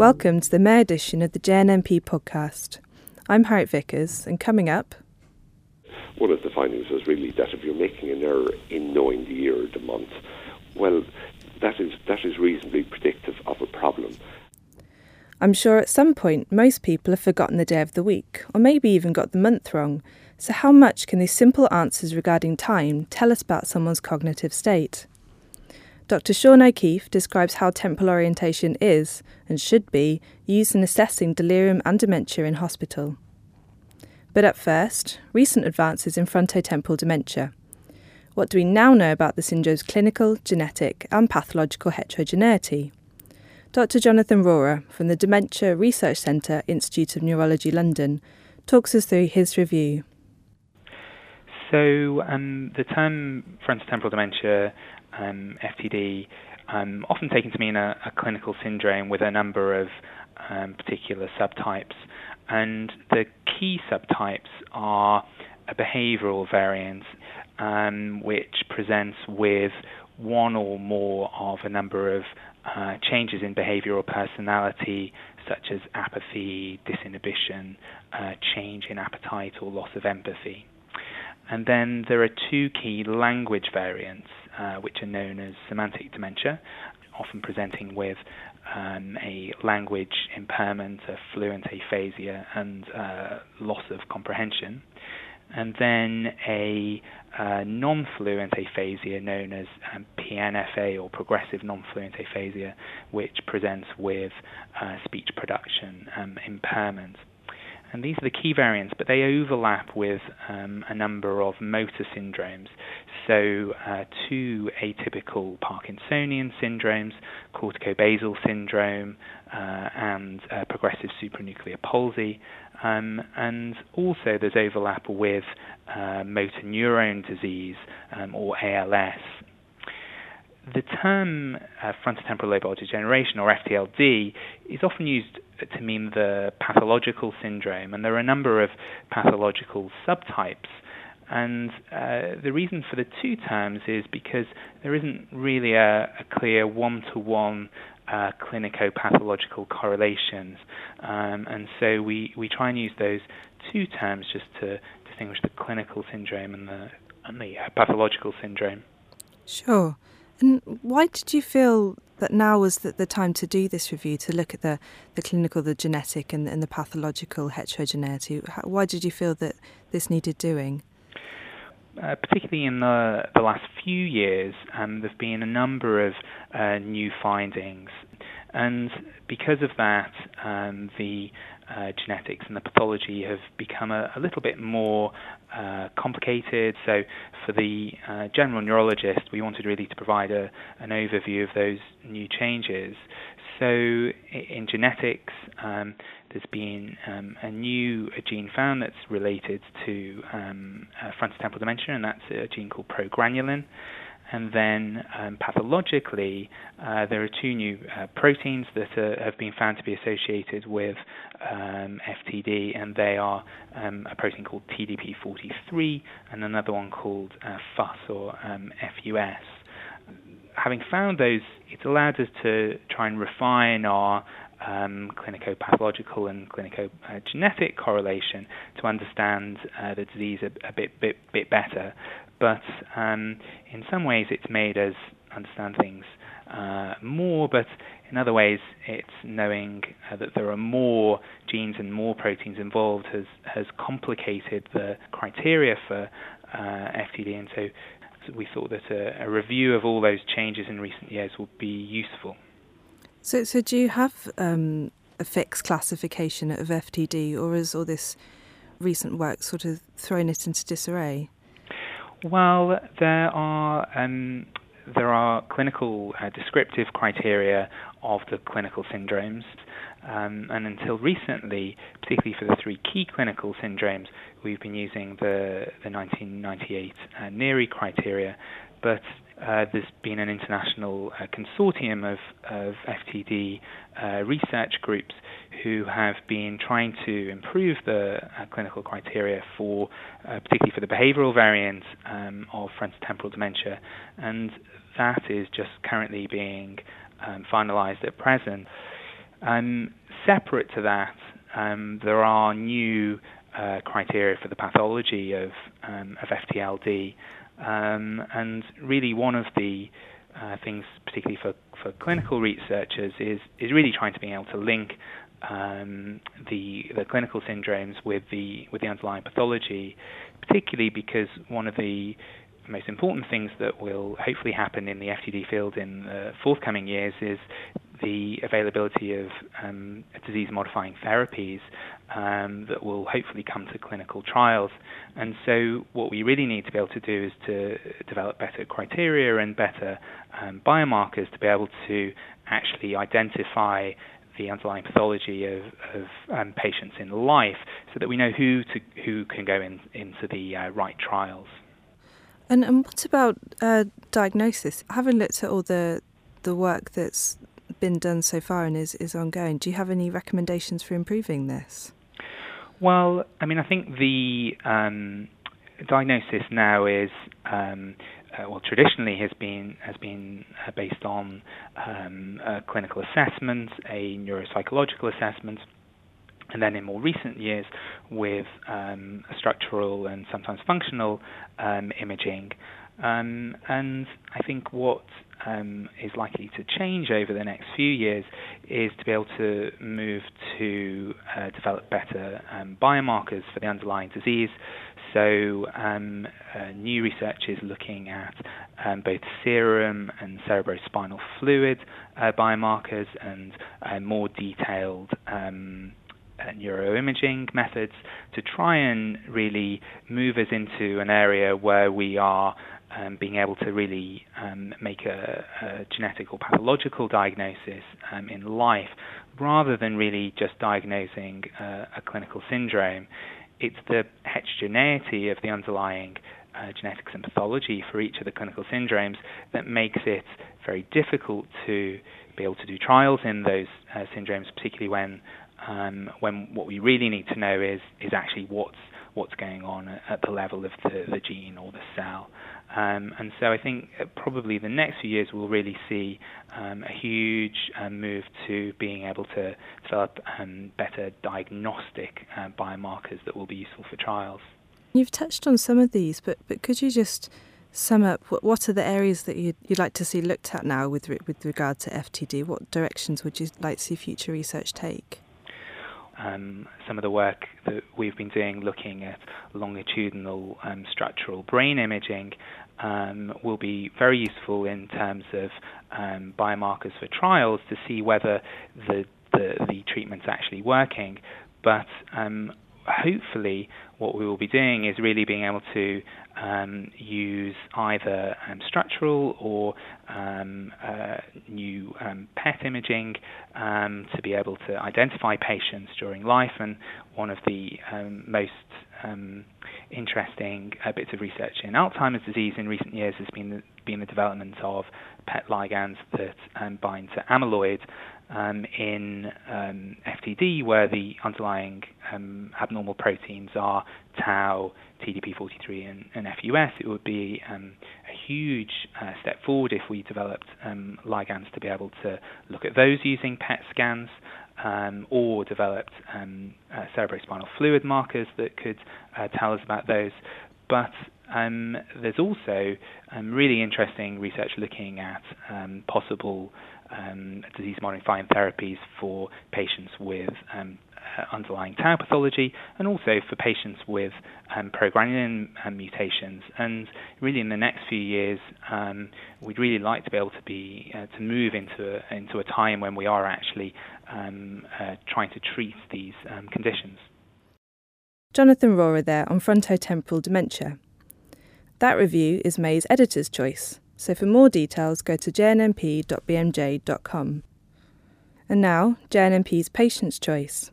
Welcome to the May edition of the JNNP podcast. I'm Harriet Vickers, and coming up. One of the findings was really that if you're making an error in knowing the year or the month, well, that is, that is reasonably predictive of a problem. I'm sure at some point most people have forgotten the day of the week, or maybe even got the month wrong. So, how much can these simple answers regarding time tell us about someone's cognitive state? Dr. Sean O'Keeffe describes how temporal orientation is, and should be, used in assessing delirium and dementia in hospital. But at first, recent advances in frontotemporal dementia. What do we now know about the syndrome's clinical, genetic, and pathological heterogeneity? Dr. Jonathan Rohrer from the Dementia Research Centre, Institute of Neurology, London, talks us through his review. So, um, the term frontotemporal dementia um, FTD, um, often taken to mean a, a, clinical syndrome with a number of um, particular subtypes. And the key subtypes are a behavioral variant um, which presents with one or more of a number of uh, changes in behavioral personality, such as apathy, disinhibition, uh, change in appetite, or loss of empathy. And then there are two key language variants uh, which are known as semantic dementia, often presenting with um, a language impairment, a fluent aphasia, and uh, loss of comprehension. And then a uh, non fluent aphasia known as um, PNFA or progressive non fluent aphasia, which presents with uh, speech production um, impairment. And these are the key variants, but they overlap with um, a number of motor syndromes. So, uh, two atypical Parkinsonian syndromes, corticobasal syndrome uh, and uh, progressive supranuclear palsy. Um, and also, there's overlap with uh, motor neurone disease um, or ALS the term uh, frontotemporal lobar degeneration, or FTLD, is often used to mean the pathological syndrome, and there are a number of pathological subtypes. And uh, the reason for the two terms is because there isn't really a, a clear one to one clinico-pathological correlations, um, and so we, we try and use those two terms just to distinguish the clinical syndrome and the, and the uh, pathological syndrome. Sure. And why did you feel that now was the, the time to do this review, to look at the, the clinical, the genetic, and, and the pathological heterogeneity? How, why did you feel that this needed doing? Uh, particularly in the, the last few years, um, there have been a number of uh, new findings. And because of that, um, the uh, genetics and the pathology have become a, a little bit more uh, complicated. So, for the uh, general neurologist, we wanted really to provide a, an overview of those new changes. So, in genetics, um, there's been um, a new a gene found that's related to um, uh, frontotemporal dementia, and that's a gene called progranulin. And then um, pathologically, uh, there are two new uh, proteins that are, have been found to be associated with um, FTD, and they are um, a protein called TDP43 and another one called uh, FUS or um, FUS. Having found those, it's allowed us to try and refine our um, clinico-pathological and clinico-genetic correlation to understand uh, the disease a, a bit, bit, bit better but um, in some ways it's made us understand things uh, more, but in other ways it's knowing uh, that there are more genes and more proteins involved has, has complicated the criteria for uh, FTD, and so, so, we thought that a, a, review of all those changes in recent years would be useful. So, so do you have um, a fixed classification of FTD, or has all this recent work sort of thrown it into disarray? Well, there are um, there are clinical uh, descriptive criteria of the clinical syndromes, um, and until recently, particularly for the three key clinical syndromes, we've been using the the 1998 uh, Neary criteria, but uh, there's been an international uh, consortium of, of FTD uh, research groups who have been trying to improve the uh, clinical criteria for, uh, particularly for the behavioral variant um, of frontotemporal dementia, and that is just currently being um, finalized at present. Um, separate to that, um, there are new uh, criteria for the pathology of, um, of FTLD, um, and really one of the uh, things, particularly for, for clinical researchers, is is really trying to be able to link um, the the clinical syndromes with the with the underlying pathology, particularly because one of the most important things that will hopefully happen in the FTD field in the forthcoming years is the availability of um, disease-modifying therapies um, that will hopefully come to clinical trials. And so, what we really need to be able to do is to develop better criteria and better um, biomarkers to be able to actually identify the underlying pathology of, of um, patients in life, so that we know who to who can go in, into the uh, right trials. And and what about uh, diagnosis? Having looked at all the the work that's been done so far and is, is ongoing, do you have any recommendations for improving this? Well, I mean, I think the um, diagnosis now is um, uh, well traditionally has been has been uh, based on um, a clinical assessment, a neuropsychological assessment, and then in more recent years with um, structural and sometimes functional um, imaging. Um, and I think what um, is likely to change over the next few years is to be able to move to uh, develop better um, biomarkers for the underlying disease. So, um, uh, new research is looking at um, both serum and cerebrospinal fluid uh, biomarkers and uh, more detailed um, neuroimaging methods to try and really move us into an area where we are um, being able to really um, make a, a, genetic or pathological diagnosis um, in life rather than really just diagnosing uh, a clinical syndrome. It's the heterogeneity of the underlying uh, genetics and pathology for each of the clinical syndromes that makes it very difficult to be able to do trials in those uh, syndromes, particularly when um, when what we really need to know is is actually what's what's going on at the level of the, the gene or the cell. Um, and so I think probably the next few years we'll really see um, a huge um, move to being able to develop um, better diagnostic uh, biomarkers that will be useful for trials. You've touched on some of these, but, but could you just sum up what, what are the areas that you'd, you'd like to see looked at now with, with regard to FTD? What directions would you like to see future research take? Um, some of the work that we've been doing looking at longitudinal um, structural brain imaging um, will be very useful in terms of um, biomarkers for trials to see whether the, the, the treatment's actually working. But um, hopefully, what we will be doing is really being able to um, use either um, structural or um, uh, new um, PET imaging um, to be able to identify patients during life. And one of the um, most interesting uh, bits of research in Alzheimer's disease in recent years has been the, been the development of PET ligands that bind to amyloid um, in um, FTD, where the underlying um, abnormal proteins are tau, TDP43, and, and FUS, it would be um, a huge uh, step forward if we developed um, ligands to be able to look at those using PET scans. Um, or developed uh, cerebrospinal fluid markers that could uh, tell us about those. But there's also really interesting research looking at possible um, disease modifying therapies for patients with um, uh, underlying tau pathology and also for patients with um, progranulin um, mutations. And really, in the next few years, um, we'd really like to be able to be uh, to move into a, into a time when we are actually um, uh, trying to treat these um, conditions. Jonathan Rohrer there on frontotemporal dementia. That review is May's editor's choice so for more details go to jnnp.bmj.com. And now, JNNP's Patient's Choice.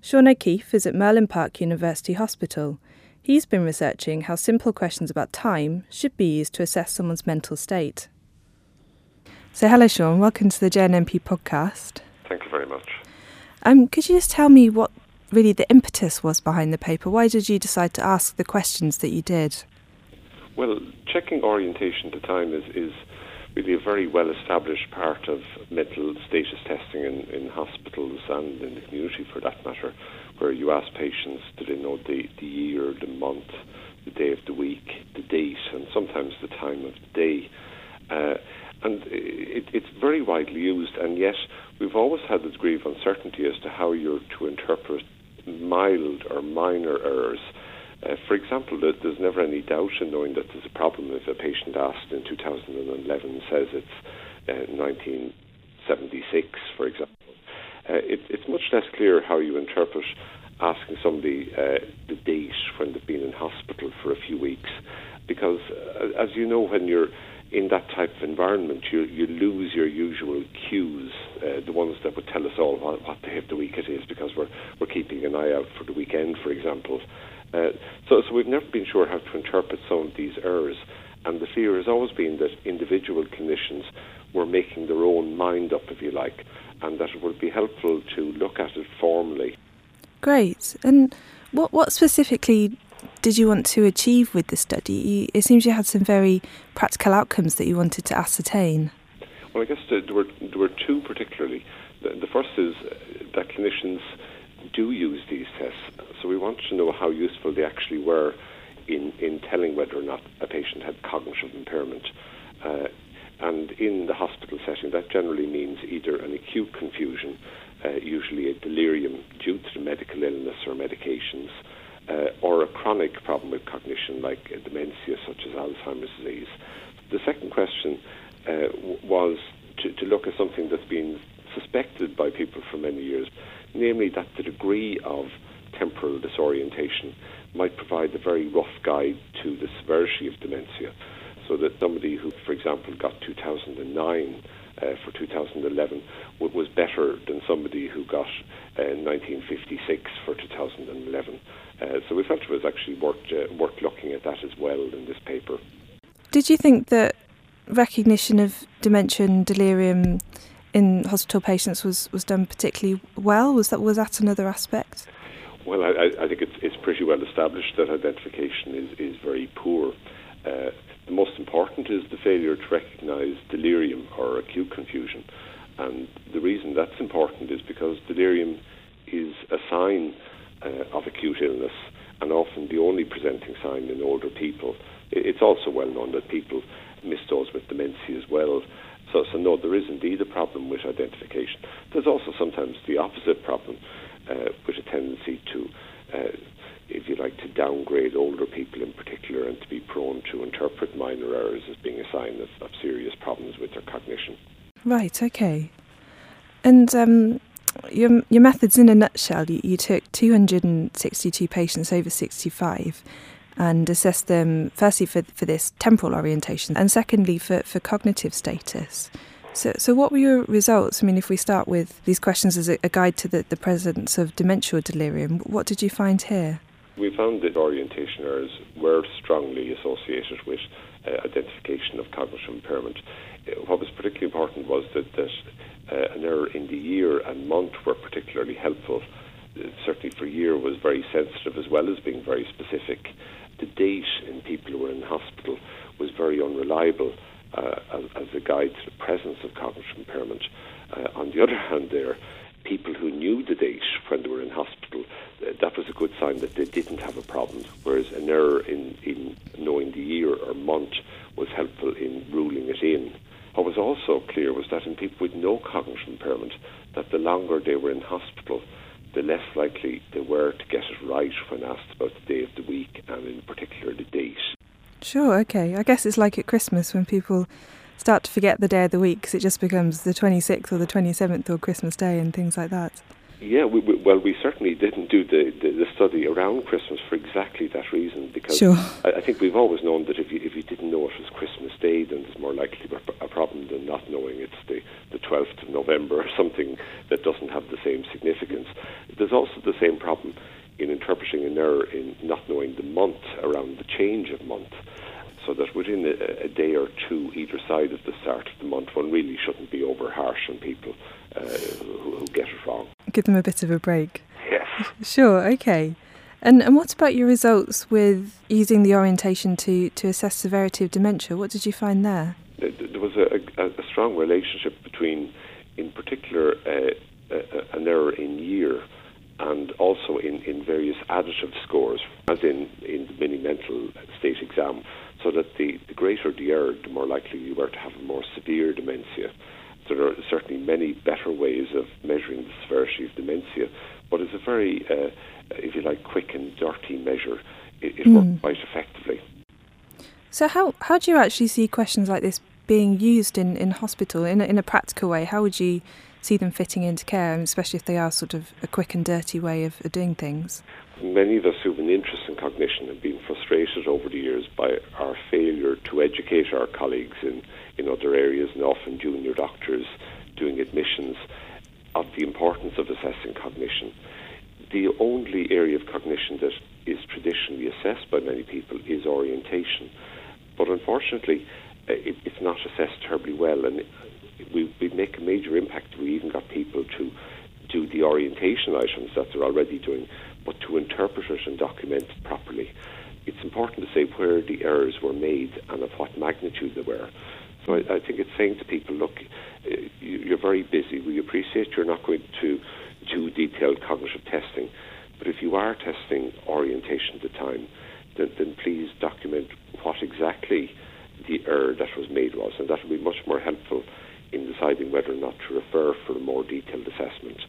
Sean O'Keeffe is at Merlin Park University Hospital. He's been researching how simple questions about time should be used to assess someone's mental state. So, hello, Sean. Welcome to the JNNP podcast. Thank you very much. Um, could you just tell me what really the impetus was behind the paper? Why did you decide to ask the questions that you did? Well, checking orientation to time is, is really a very well established part of mental status testing in, in hospitals and in the community for that matter, where you ask patients do they know the, the year, the month, the day of the week, the date, and sometimes the time of the day. Uh, and it, it's very widely used, and yet we've always had a degree of uncertainty as to how you're to interpret mild or minor errors. Uh, for example, there's never any doubt in knowing that there's a problem if a patient asked in 2011 says it's uh, 1976, for example. Uh, it, it's much less clear how you interpret asking somebody uh, the date when they've been in hospital for a few weeks, because uh, as you know, when you're in that type of environment, you, you lose your usual cues, uh, the ones that would tell us all what, what day of the week it is, because we're, we're keeping an eye out for the weekend, for example. Uh, so, so we've never been sure how to interpret some of these errors, and the fear has always been that individual clinicians were making their own mind up, if you like, and that it would be helpful to look at it formally. Great. And what what specifically did you want to achieve with the study? It seems you had some very practical outcomes that you wanted to ascertain. Well, I guess there were, there were two particularly. The, the first is that clinicians do use these tests, so we wanted to know how useful they actually were in, in telling whether or not a patient had cognitive impairment. Uh, and in the hospital setting, that generally means either an acute confusion, uh, usually a delirium due to medical illness or medications, uh, or a chronic problem with cognition like dementia such as Alzheimer's disease. The second question uh, was to, to look at something that's been suspected by people for many years, namely that the degree of temporal disorientation might provide a very rough guide to the severity of dementia. So that somebody who, for example, got 2009 uh, for 2011 w- was better than somebody who got uh, 1956 for 2011. Uh, so we felt it was actually worth, uh, worth looking at that as well in this paper. Did you think that recognition of dementia and delirium in hospital patients was, was done particularly well? Was that was that another aspect? Well, I, I think it's, it's pretty well established that identification is, is very poor. Uh, the most important is the failure to recognise delirium or acute confusion. And the reason that's important is because delirium is a sign uh, of acute illness and often the only presenting sign in older people. It's also well known that people miss those with dementia as well. So, so no, there is indeed a problem with identification. There's also sometimes the opposite problem, uh, with a tendency to, uh, if you like, to downgrade older people in particular and to be prone to interpret minor errors as being a sign of, of serious problems with their cognition. Right, okay. And um, your your methods in a nutshell, you, you took 262 patients over 65 and assessed them firstly for, for this temporal orientation and secondly for, for cognitive status. So, so what were your results? I mean, if we start with these questions as a, a guide to the, the presence of dementia or delirium, what did you find here? We found that orientation errors were strongly associated with uh, identification of cognitive impairment. What was particularly important was that, that uh, an error in the year and month were particularly helpful. Certainly for year was very sensitive as well as being very specific. The date in people who were in hospital was very unreliable as, as, a guide to the presence of cognitive impairment. Uh, on the other hand, there, people who knew the date when they were in hospital, uh, that was a good sign that they didn't have a problem, whereas an error in, in knowing the year or month was helpful in ruling it in. What was also clear was that in people with no cognitive impairment, that the longer they were in hospital, the less likely they were to get it right when asked about the day of the week and in particular the date. Sure, okay. I guess it's like at Christmas when people start to forget the day of the week because it just becomes the 26th or the 27th or Christmas Day and things like that. Yeah, we, we, well, we certainly didn't do the, the, the, study around Christmas for exactly that reason because sure. I, I, think we've always known that if you, if you didn't know it was Christmas Day, then there's more likely to be a problem than not knowing it's the, the 12th of November or something that doesn't have the same significance. There's also the same problem in interpreting an error in not knowing the month around the change of month within a, a, day or two either side of the start of the month, one really shouldn't be over harsh on people uh, who, who, get it wrong. Give them a bit of a break. Yes. Sure, okay. And, and what about your results with using the orientation to, to assess severity of dementia? What did you find there? there was a, a, a strong relationship between, in particular, uh, an error in year and also in, in various additive scores, as in, in the mini mental state exam, so that the, the greater the error, the more likely you were to have a more severe dementia. So there are certainly many better ways of measuring the severity of dementia, but it's a very, uh, if you like, quick and dirty measure. It, it mm. works quite effectively. So how how do you actually see questions like this being used in, in hospital in a, in a practical way? How would you see them fitting into care, especially if they are sort of a quick and dirty way of, doing things? Many of us who have an interest in cognition have been frustrated over the years by our failure to educate our colleagues in, in other areas and often junior doctors doing admissions of the importance of assessing cognition. The only area of cognition that is traditionally assessed by many people is orientation. But unfortunately, uh, it, it's not assessed terribly well, and we, we make a major impact. We even got people to do the orientation items that they're already doing, but to interpret it and document it properly. It's important to say where the errors were made and of what magnitude they were. So I, I think it's saying to people, look, uh, you're very busy. We appreciate you're not going to do detailed cognitive testing, but if you are testing orientation at the time, then, then please document what exactly the error that was made was, and that will be much more helpful in deciding whether or not to refer for a more detailed assessment.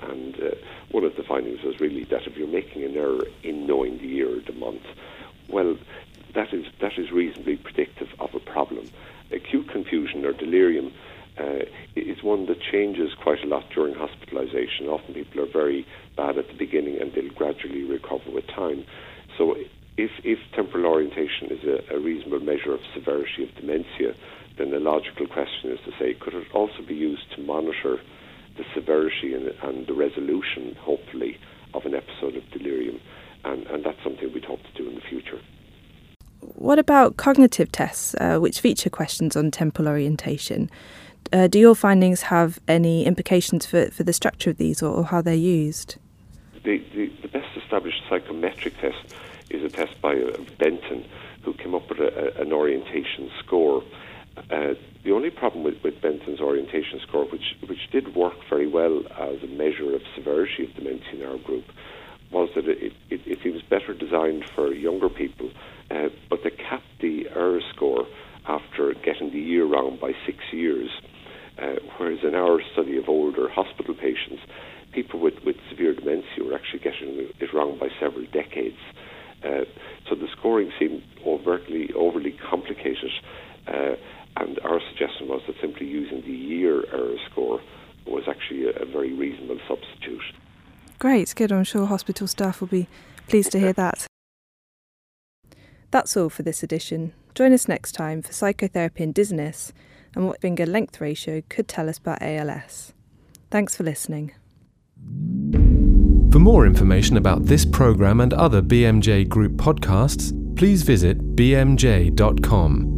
And uh, one of the findings was really that if you're making an error in knowing the year or the month, well, that is that is reasonably predictive of a problem. Acute confusion or delirium uh, is one that changes quite a lot during hospitalization. Often people are very bad at the beginning and they'll gradually recover with time. So if, if temporal orientation is a, a reasonable measure of severity of dementia, then the logical question is to say, could it also be used to monitor the severity and, and the resolution, hopefully, of an episode of delirium? And, and that's something we'd hope to do in the future. What about cognitive tests, uh, which feature questions on temporal orientation? Uh, do your findings have any implications for, for the structure of these or, or how they're used? The, the, the, best established psychometric test is a test by uh, Benton, who came up with a, a, an orientation score. Uh, the only problem with, with, Benton's orientation score, which which did work very well as a measure of severity of dementia in our group, was that it, it, it seems better designed for younger people, uh, but they capped the error score after getting the year round by six years. Uh, whereas in our study of older hospital patients, people with, with severe dementia were actually getting it wrong by several decades. Uh, so the scoring seemed overtly overly complicated, uh, and our suggestion was that simply using the year error score was actually a, a very reasonable substitute. Great, good. I'm sure hospital staff will be pleased to hear that. That's all for this edition. Join us next time for psychotherapy and dizziness and what finger length ratio could tell us about ALS. Thanks for listening. For more information about this program and other BMJ Group podcasts, please visit bmj.com